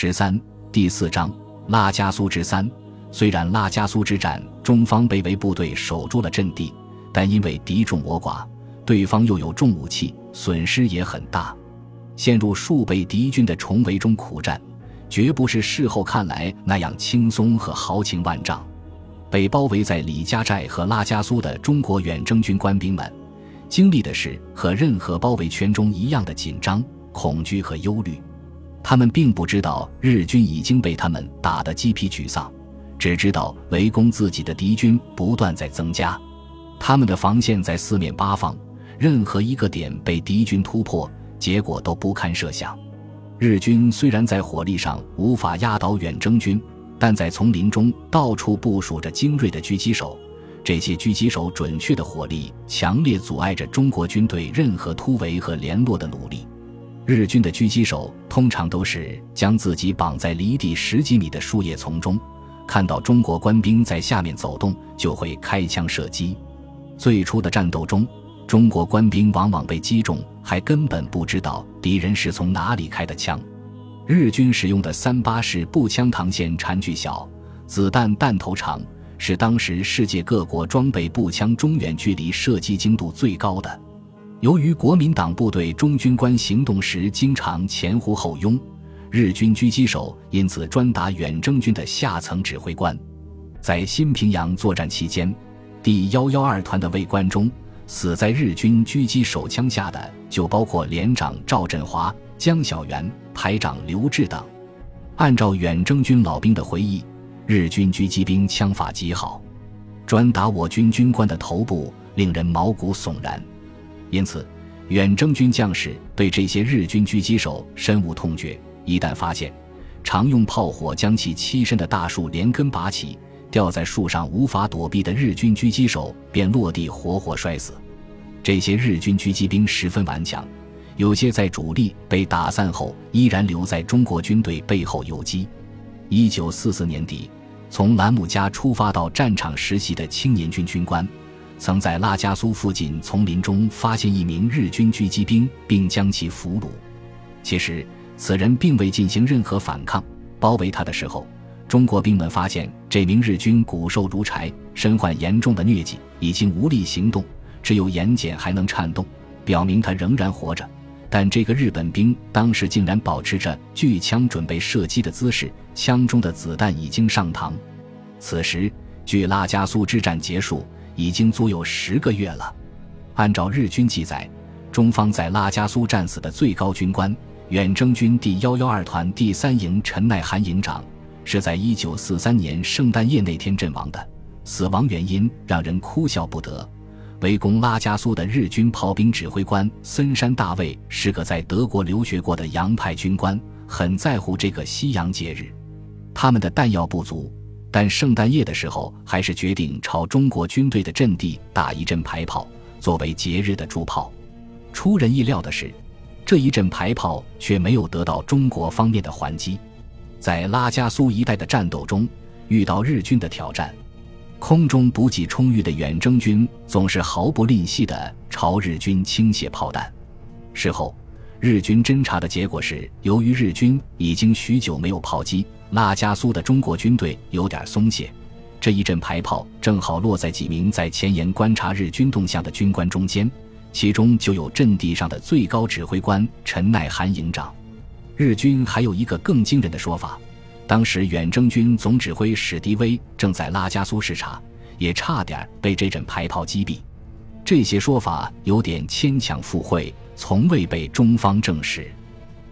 十三第四章拉加苏之三。虽然拉加苏之战中方被围部队守住了阵地，但因为敌众我寡，对方又有重武器，损失也很大，陷入数倍敌军的重围中苦战，绝不是事后看来那样轻松和豪情万丈。被包围在李家寨和拉加苏的中国远征军官兵们，经历的是和任何包围圈中一样的紧张、恐惧和忧虑。他们并不知道日军已经被他们打得鸡皮沮丧，只知道围攻自己的敌军不断在增加。他们的防线在四面八方，任何一个点被敌军突破，结果都不堪设想。日军虽然在火力上无法压倒远征军，但在丛林中到处部署着精锐的狙击手，这些狙击手准确的火力强烈阻碍着中国军队任何突围和联络的努力。日军的狙击手通常都是将自己绑在离地十几米的树叶丛中，看到中国官兵在下面走动，就会开枪射击。最初的战斗中，中国官兵往往被击中，还根本不知道敌人是从哪里开的枪。日军使用的三八式步枪膛线缠距小，子弹弹头长，是当时世界各国装备步枪中远距离射击精度最高的。由于国民党部队中军官行动时经常前呼后拥，日军狙击手因此专打远征军的下层指挥官。在新平阳作战期间，第幺幺二团的卫官中，死在日军狙击手枪下的就包括连长赵振华、江小元、排长刘志等。按照远征军老兵的回忆，日军狙击兵枪法极好，专打我军军官的头部，令人毛骨悚然。因此，远征军将士对这些日军狙击手深恶痛绝。一旦发现，常用炮火将其栖身的大树连根拔起，吊在树上无法躲避的日军狙击手便落地活活摔死。这些日军狙击兵十分顽强，有些在主力被打散后依然留在中国军队背后游击。一九四四年底，从兰姆加出发到战场实习的青年军军官。曾在拉加苏附近丛林中发现一名日军狙击兵，并将其俘虏。其实，此人并未进行任何反抗。包围他的时候，中国兵们发现这名日军骨瘦如柴，身患严重的疟疾，已经无力行动，只有眼睑还能颤动，表明他仍然活着。但这个日本兵当时竟然保持着举枪准备射击的姿势，枪中的子弹已经上膛。此时，距拉加苏之战结束。已经足有十个月了。按照日军记载，中方在拉加苏战死的最高军官，远征军第幺幺二团第三营陈乃涵营长，是在一九四三年圣诞夜那天阵亡的。死亡原因让人哭笑不得。围攻拉加苏的日军炮兵指挥官森山大卫是个在德国留学过的洋派军官，很在乎这个西洋节日。他们的弹药不足。但圣诞夜的时候，还是决定朝中国军队的阵地打一阵排炮，作为节日的祝炮。出人意料的是，这一阵排炮却没有得到中国方面的还击。在拉加苏一带的战斗中，遇到日军的挑战，空中补给充裕的远征军总是毫不吝惜地朝日军倾泻炮弹。事后，日军侦察的结果是，由于日军已经许久没有炮击。拉加苏的中国军队有点松懈，这一阵排炮正好落在几名在前沿观察日军动向的军官中间，其中就有阵地上的最高指挥官陈乃涵营长。日军还有一个更惊人的说法：当时远征军总指挥史迪威正在拉加苏视察，也差点被这阵排炮击毙。这些说法有点牵强附会，从未被中方证实。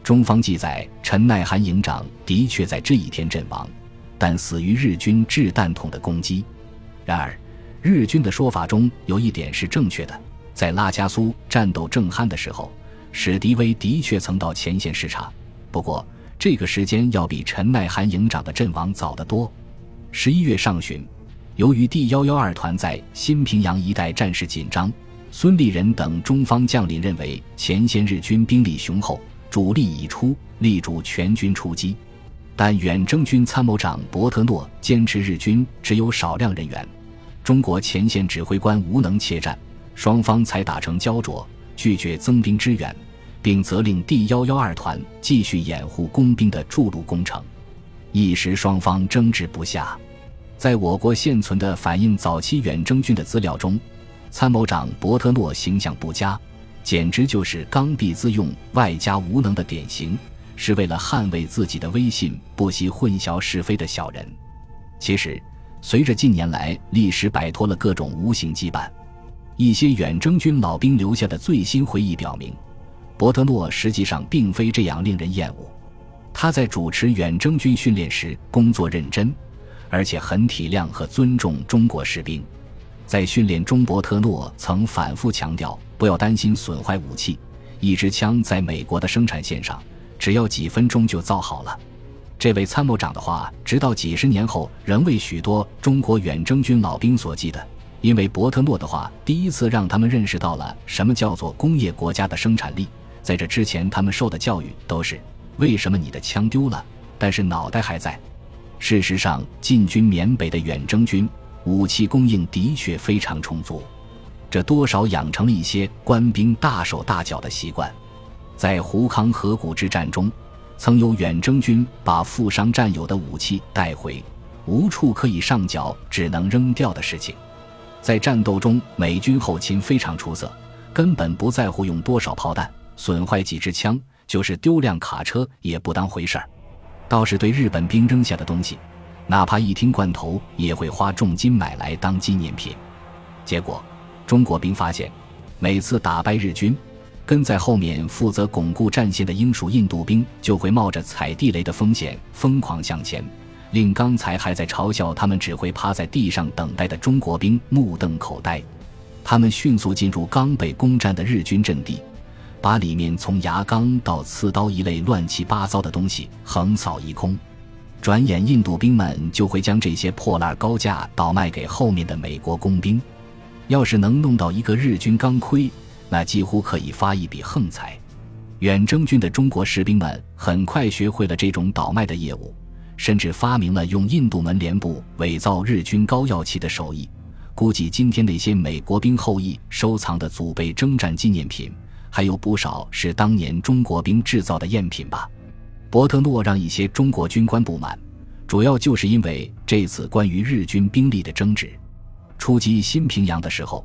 中方记载，陈乃涵营长的确在这一天阵亡，但死于日军掷弹筒的攻击。然而，日军的说法中有一点是正确的：在拉加苏战斗正酣的时候，史迪威的确曾到前线视察，不过这个时间要比陈乃涵营长的阵亡早得多。十一月上旬，由于第幺幺二团在新平阳一带战事紧张，孙立人等中方将领认为前线日军兵力雄厚。主力已出，力主全军出击，但远征军参谋长伯特诺坚持日军只有少量人员，中国前线指挥官无能怯战，双方才打成胶着，拒绝增兵支援，并责令第幺幺二团继续掩护工兵的筑路工程。一时双方争执不下。在我国现存的反映早期远征军的资料中，参谋长伯特诺形象不佳，简直就是刚愎自用外加无能的典型，是为了捍卫自己的威信不惜混淆是非的小人。其实，随着近年来历史摆脱了各种无形羁绊，一些远征军老兵留下的最新回忆表明，伯特诺实际上并非这样令人厌恶。他在主持远征军训练时工作认真。而且很体谅和尊重中国士兵，在训练中，伯特诺曾反复强调不要担心损坏武器，一支枪在美国的生产线上，只要几分钟就造好了。这位参谋长的话，直到几十年后仍为许多中国远征军老兵所记得，因为伯特诺的话第一次让他们认识到了什么叫做工业国家的生产力。在这之前，他们受的教育都是为什么你的枪丢了，但是脑袋还在。事实上，进军缅北的远征军武器供应的确非常充足，这多少养成了一些官兵大手大脚的习惯。在胡康河谷之战中，曾有远征军把负伤战友的武器带回，无处可以上缴，只能扔掉的事情。在战斗中，美军后勤非常出色，根本不在乎用多少炮弹，损坏几支枪，就是丢辆卡车也不当回事儿。倒是对日本兵扔下的东西，哪怕一听罐头，也会花重金买来当纪念品。结果，中国兵发现，每次打败日军，跟在后面负责巩固战线的英属印度兵就会冒着踩地雷的风险疯狂向前，令刚才还在嘲笑他们只会趴在地上等待的中国兵目瞪口呆。他们迅速进入刚被攻占的日军阵地。把里面从牙缸到刺刀一类乱七八糟的东西横扫一空，转眼印度兵们就会将这些破烂高价倒卖给后面的美国工兵。要是能弄到一个日军钢盔，那几乎可以发一笔横财。远征军的中国士兵们很快学会了这种倒卖的业务，甚至发明了用印度门帘布伪造日军高要器的手艺。估计今天那些美国兵后裔收藏的祖辈征战纪念品。还有不少是当年中国兵制造的赝品吧。伯特诺让一些中国军官不满，主要就是因为这次关于日军兵力的争执。出击新平阳的时候，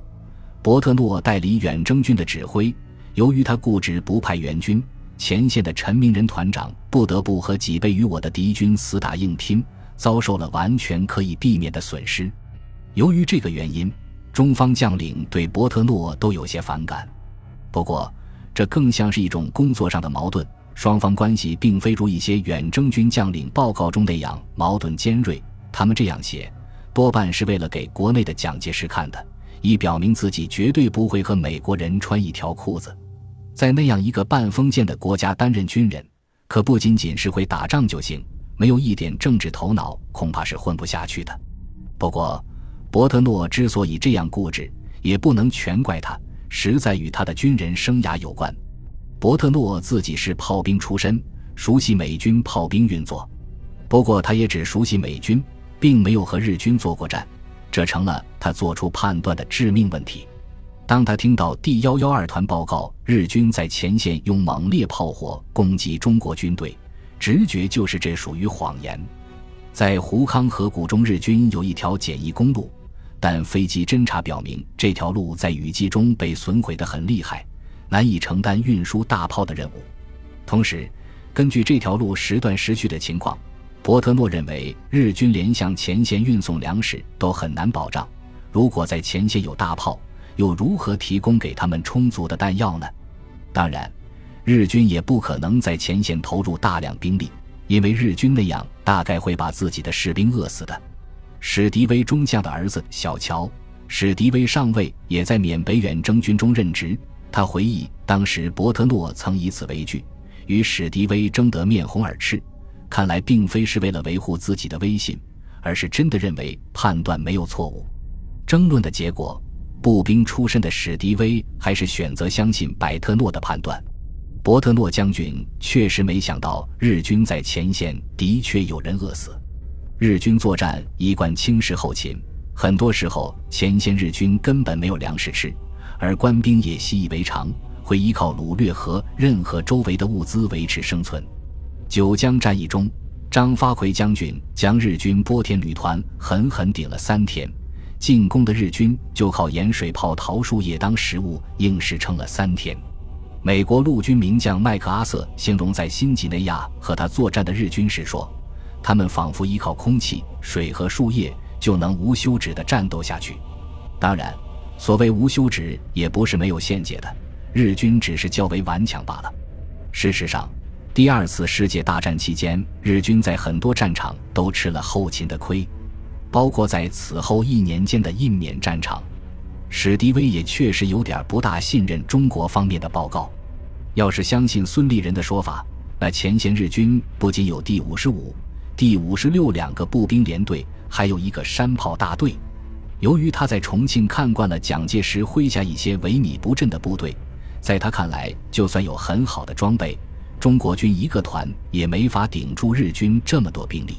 伯特诺代理远征军的指挥，由于他固执不派援军，前线的陈明仁团长不得不和几倍于我的敌军死打硬拼，遭受了完全可以避免的损失。由于这个原因，中方将领对伯特诺都有些反感。不过，这更像是一种工作上的矛盾，双方关系并非如一些远征军将领报告中那样矛盾尖锐。他们这样写，多半是为了给国内的蒋介石看的，以表明自己绝对不会和美国人穿一条裤子。在那样一个半封建的国家担任军人，可不仅仅是会打仗就行，没有一点政治头脑，恐怕是混不下去的。不过，伯特诺之所以这样固执，也不能全怪他。实在与他的军人生涯有关。伯特诺自己是炮兵出身，熟悉美军炮兵运作。不过，他也只熟悉美军，并没有和日军作过战，这成了他做出判断的致命问题。当他听到第幺幺二团报告日军在前线用猛烈炮火攻击中国军队，直觉就是这属于谎言。在胡康河谷中，日军有一条简易公路。但飞机侦察表明，这条路在雨季中被损毁得很厉害，难以承担运输大炮的任务。同时，根据这条路时断时续的情况，伯特诺认为日军连向前线运送粮食都很难保障。如果在前线有大炮，又如何提供给他们充足的弹药呢？当然，日军也不可能在前线投入大量兵力，因为日军那样大概会把自己的士兵饿死的。史迪威中将的儿子小乔，史迪威上尉也在缅北远征军中任职。他回忆，当时伯特诺曾以此为据，与史迪威争得面红耳赤。看来，并非是为了维护自己的威信，而是真的认为判断没有错误。争论的结果，步兵出身的史迪威还是选择相信百特诺的判断。伯特诺将军确实没想到日军在前线的确有人饿死。日军作战一贯轻视后勤，很多时候前线日军根本没有粮食吃，而官兵也习以为常，会依靠掳掠和任何周围的物资维持生存。九江战役中，张发奎将军将日军波田旅团狠狠顶了三天，进攻的日军就靠盐水泡桃树叶当食物，硬是撑了三天。美国陆军名将麦克阿瑟形容在新几内亚和他作战的日军时说：“他们仿佛依靠空气、水和树叶就能无休止地战斗下去。”当然，所谓无休止也不是没有限界的，日军只是较为顽强罢了。事实上，第二次世界大战期间，日军在很多战场都吃了后勤的亏，包括在此后一年间的印缅战场。史迪威也确实有点不大信任中国方面的报告。要是相信孙立人的说法，那前线日军不仅有第五十五、第五十六两个步兵连队，还有一个山炮大队。由于他在重庆看惯了蒋介石麾下一些萎靡不振的部队，在他看来，就算有很好的装备，中国军一个团也没法顶住日军这么多兵力。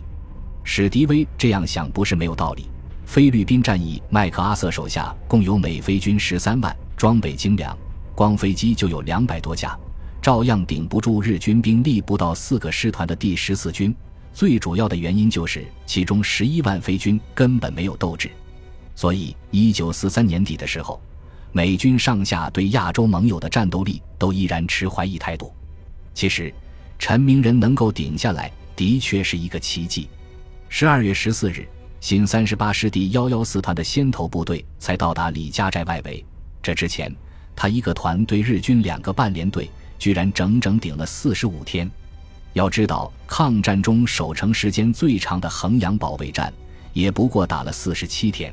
史迪威这样想不是没有道理。菲律宾战役，麦克阿瑟手下共有美菲军十三万，装备精良，光飞机就有两百多架，照样顶不住日军兵力不到四个师团的第十四军。最主要的原因就是其中十一万飞军根本没有斗志。所以，一九四三年底的时候，美军上下对亚洲盟友的战斗力都依然持怀疑态度。其实，陈明仁能够顶下来，的确是一个奇迹。十二月十四日。新三十八师第幺幺四团的先头部队才到达李家寨外围，这之前，他一个团对日军两个半连队，居然整整顶了四十五天。要知道，抗战中守城时间最长的衡阳保卫战，也不过打了四十七天。